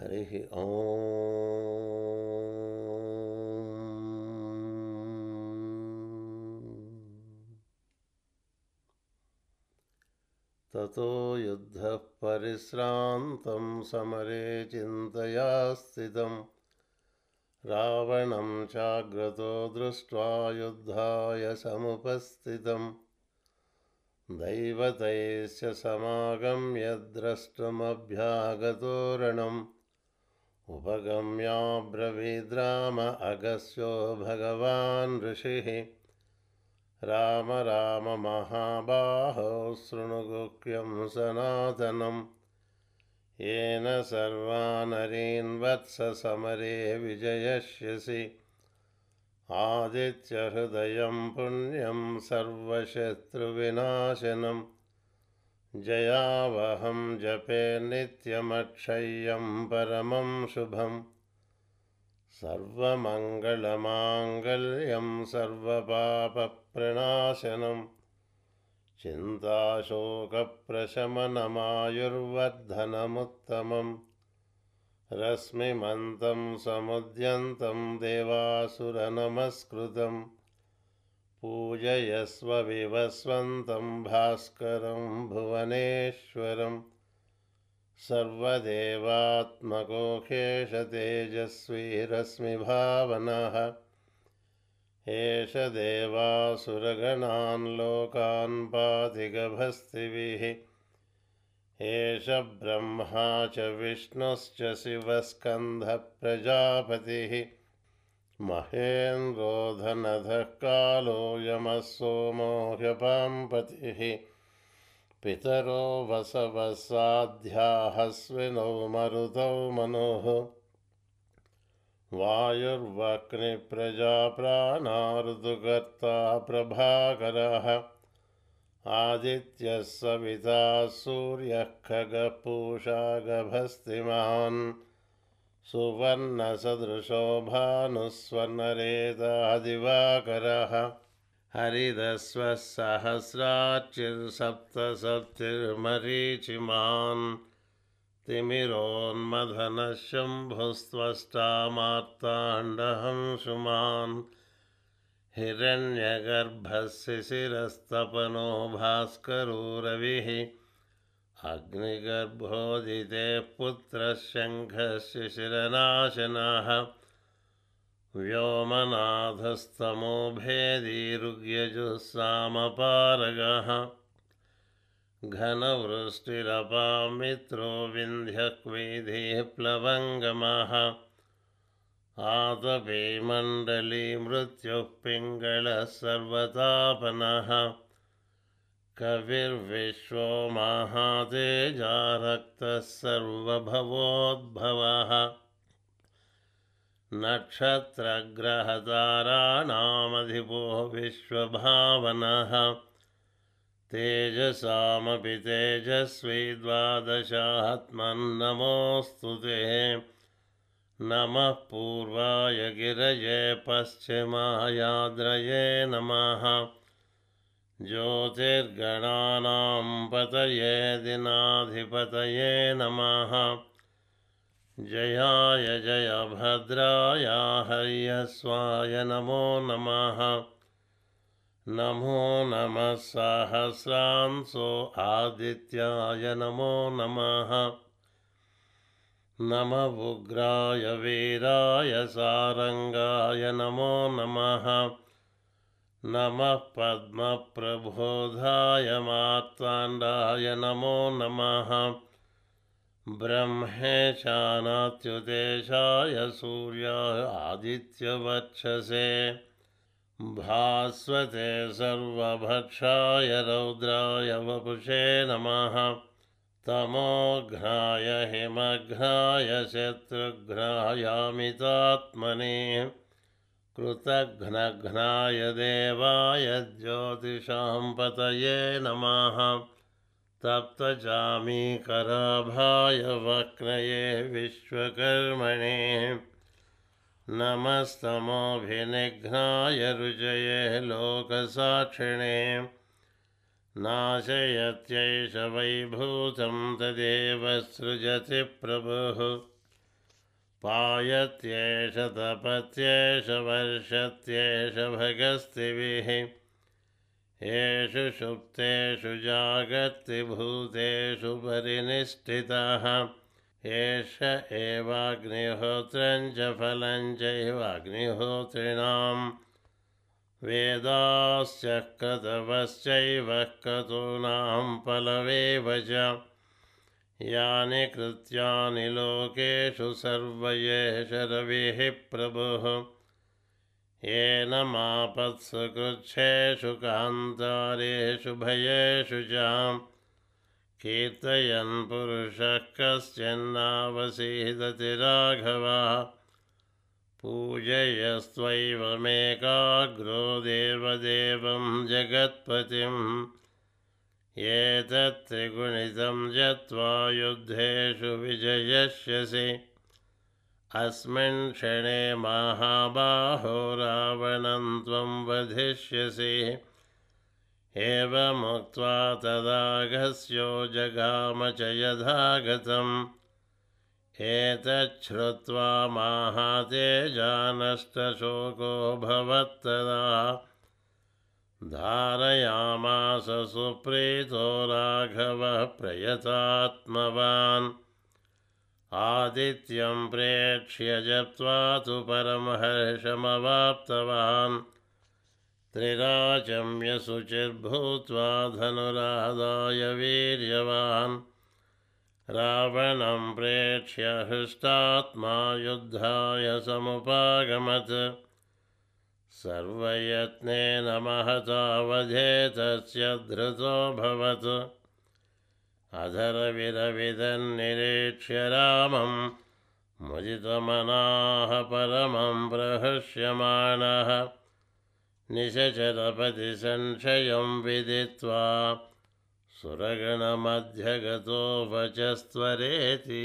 हरिः ततो युद्धः परिश्रान्तं समरे चिन्तया स्थितं रावणं चाग्रतो दृष्ट्वा युद्धाय समुपस्थितम् दैवतैश्च समागम्य द्रष्टुमभ्यागतोरणम् उपगम्याब्रवीद्राम अगस्यो भगवान् ऋषिः। राम राम महाबाहो शृणुगुह्यं सनातनं येन सर्वानरीन् वत्स समरे विजयष्यसि। आदित्यहृदयं पुण्यं सर्वशत्रुविनाशनम् जयावहं जपे नित्यमक्षय्यं परमं शुभं। सर्वमङ्गलमाङ्गल्यं सर्वपापप्रणाशनं। चिन्ताशोकप्रशमनमायुर्वर्धनमुत्तमं रश्मिमन्तं समुद्यन्तं देवासुरनमस्कृतम् पूजयस्व विवस्वन्तं भास्करं भुवनेश्वरं। सर्वदेवात्मकोखेश तेजस्वीरश्मिभावनः एष देवासुरगणान् लोकान् पातिगभस्तिभिः। एष ब्रह्मा च विष्णुश्च शिवस्कन्धप्रजापतिः। महेन्द्रोधनधः यमः सोमो ह्यपाम्पतिः पितरो वसवः साध्याहस्विनौ मरुतौ मनुः वायुर्वक्निप्रजाप्राणाऋतुकर्ता प्रभाकरः आदित्यः सविता सूर्यः खगः पूषा गभस्तिमान् सुवर्णसदृशो भानुस्वर्णरेदादिवाकरः हरिदस्वः सहस्राचिर्सप्तसप्तिर्मरीचिमान् तिमिरोन्मधनशम्भुस्त्वष्टामार्ताण्डहंसुमान् हिरण्यगर्भशिशिरस्तपनो भास्करो रविः। अग्निगर्भोदिते पुत्रशङ्खशिशिरनाशनः व्योमनाथस्तमो भेदीरुग्यजुस्सामपारगः। घनवृष्टिरपां मित्रो विन्ध्यक्वीधिः प्लवङ्गमः आतपे मण्डली मृत्युः पिङ्गळः सर्वतापनः कविर्विश्वो महातेजारक्तः सर्वभवोद्भवः नक्षत्रग्रहताराणामधिपो विश्वभावनः। तेजसामपि तेजस्वी द्वादशात्मन्नमोऽस्तु ते। नमः पूर्वाय गिरये पश्चिमायाद्रये नमः ज्योतिर्गणानां पतये दिनाधिपतये नमः। जयाय जय भद्राय हर्यस्वाय नमो नमः। नमो नमः सहस्रांसो आदित्याय नमो नमः। नम उग्राय वीराय सारङ्गाय नमो नमः नमः पद्मप्रबोधाय मार्ताण्डाय नमो। नमः ब्रह्मेशानात्युतेशाय सूर्याय आदित्यवक्षसे। भास्वते सर्वभक्षाय रौद्राय वपुषे नमः। तमोघ्नाय हिमघ्नाय शत्रुघ्नायामितात्मने कृतघ्नघ्नाय देवाय ज्योतिषां पतये नमः। तप्तचामीकराभाय वक्नये विश्वकर्मणे। नमस्तमोभिनिघ्नाय रुजये लोकसाक्षिणे। नाशयत्यैष वैभूतं तदेव सृजति प्रभुः। पायत्येष तपत्येष वर्षत्येष भगस्तिभिः येषु सुप्तेषु जागर्तिभूतेषु परिनिष्ठितः। एष एवाग्निहोत्रं च फलं चैवाग्निहोत्रिणां वेदाश्च कतवश्चैव कतूनां पलवेव च यानि कृत्यानि लोकेषु सर्वयेष रविः प्रभुः। येन मापत्सु कृच्छेषु कान्तारेषु भयेषु च कीर्तयन् पुरुषः कश्चिन्नावसीदति राघवा। पूजयस्त्वैवमेकाग्रो देवदेवं जगत्पतिम् एतत्त्रिगुणितं जत्वा युद्धेषु विजयस्यसि। अस्मिन् क्षणे महाबाहो रावणं त्वं वधिष्यसि। एवमुक्त्वा तदागस्यो जगाम च यथा गतम् एतच्छ्रुत्वा माहातेजानष्टशोको भवत्तदा धारयामास सुप्रीतो राघवः प्रयतात्मवान्। आदित्यं प्रेक्ष्य जप्त्वा तु परमहर्षमवाप्तवान्। त्रिराचम्यशुचिर्भूत्वा धनुरादाय वीर्यवान्। रावणं प्रेक्ष्य हृष्टात्मा युद्धाय समुपागमत् सर्वयत्नेन महतावधे तस्य धृतोऽभवत् अधरविरविदन्निरीक्ष्य रामं मुदितमनाः परमं प्रहृष्यमाणः। निशचरपतिसंशयं विदित्वा सुरगणमध्यगतो वचस्त्वरेति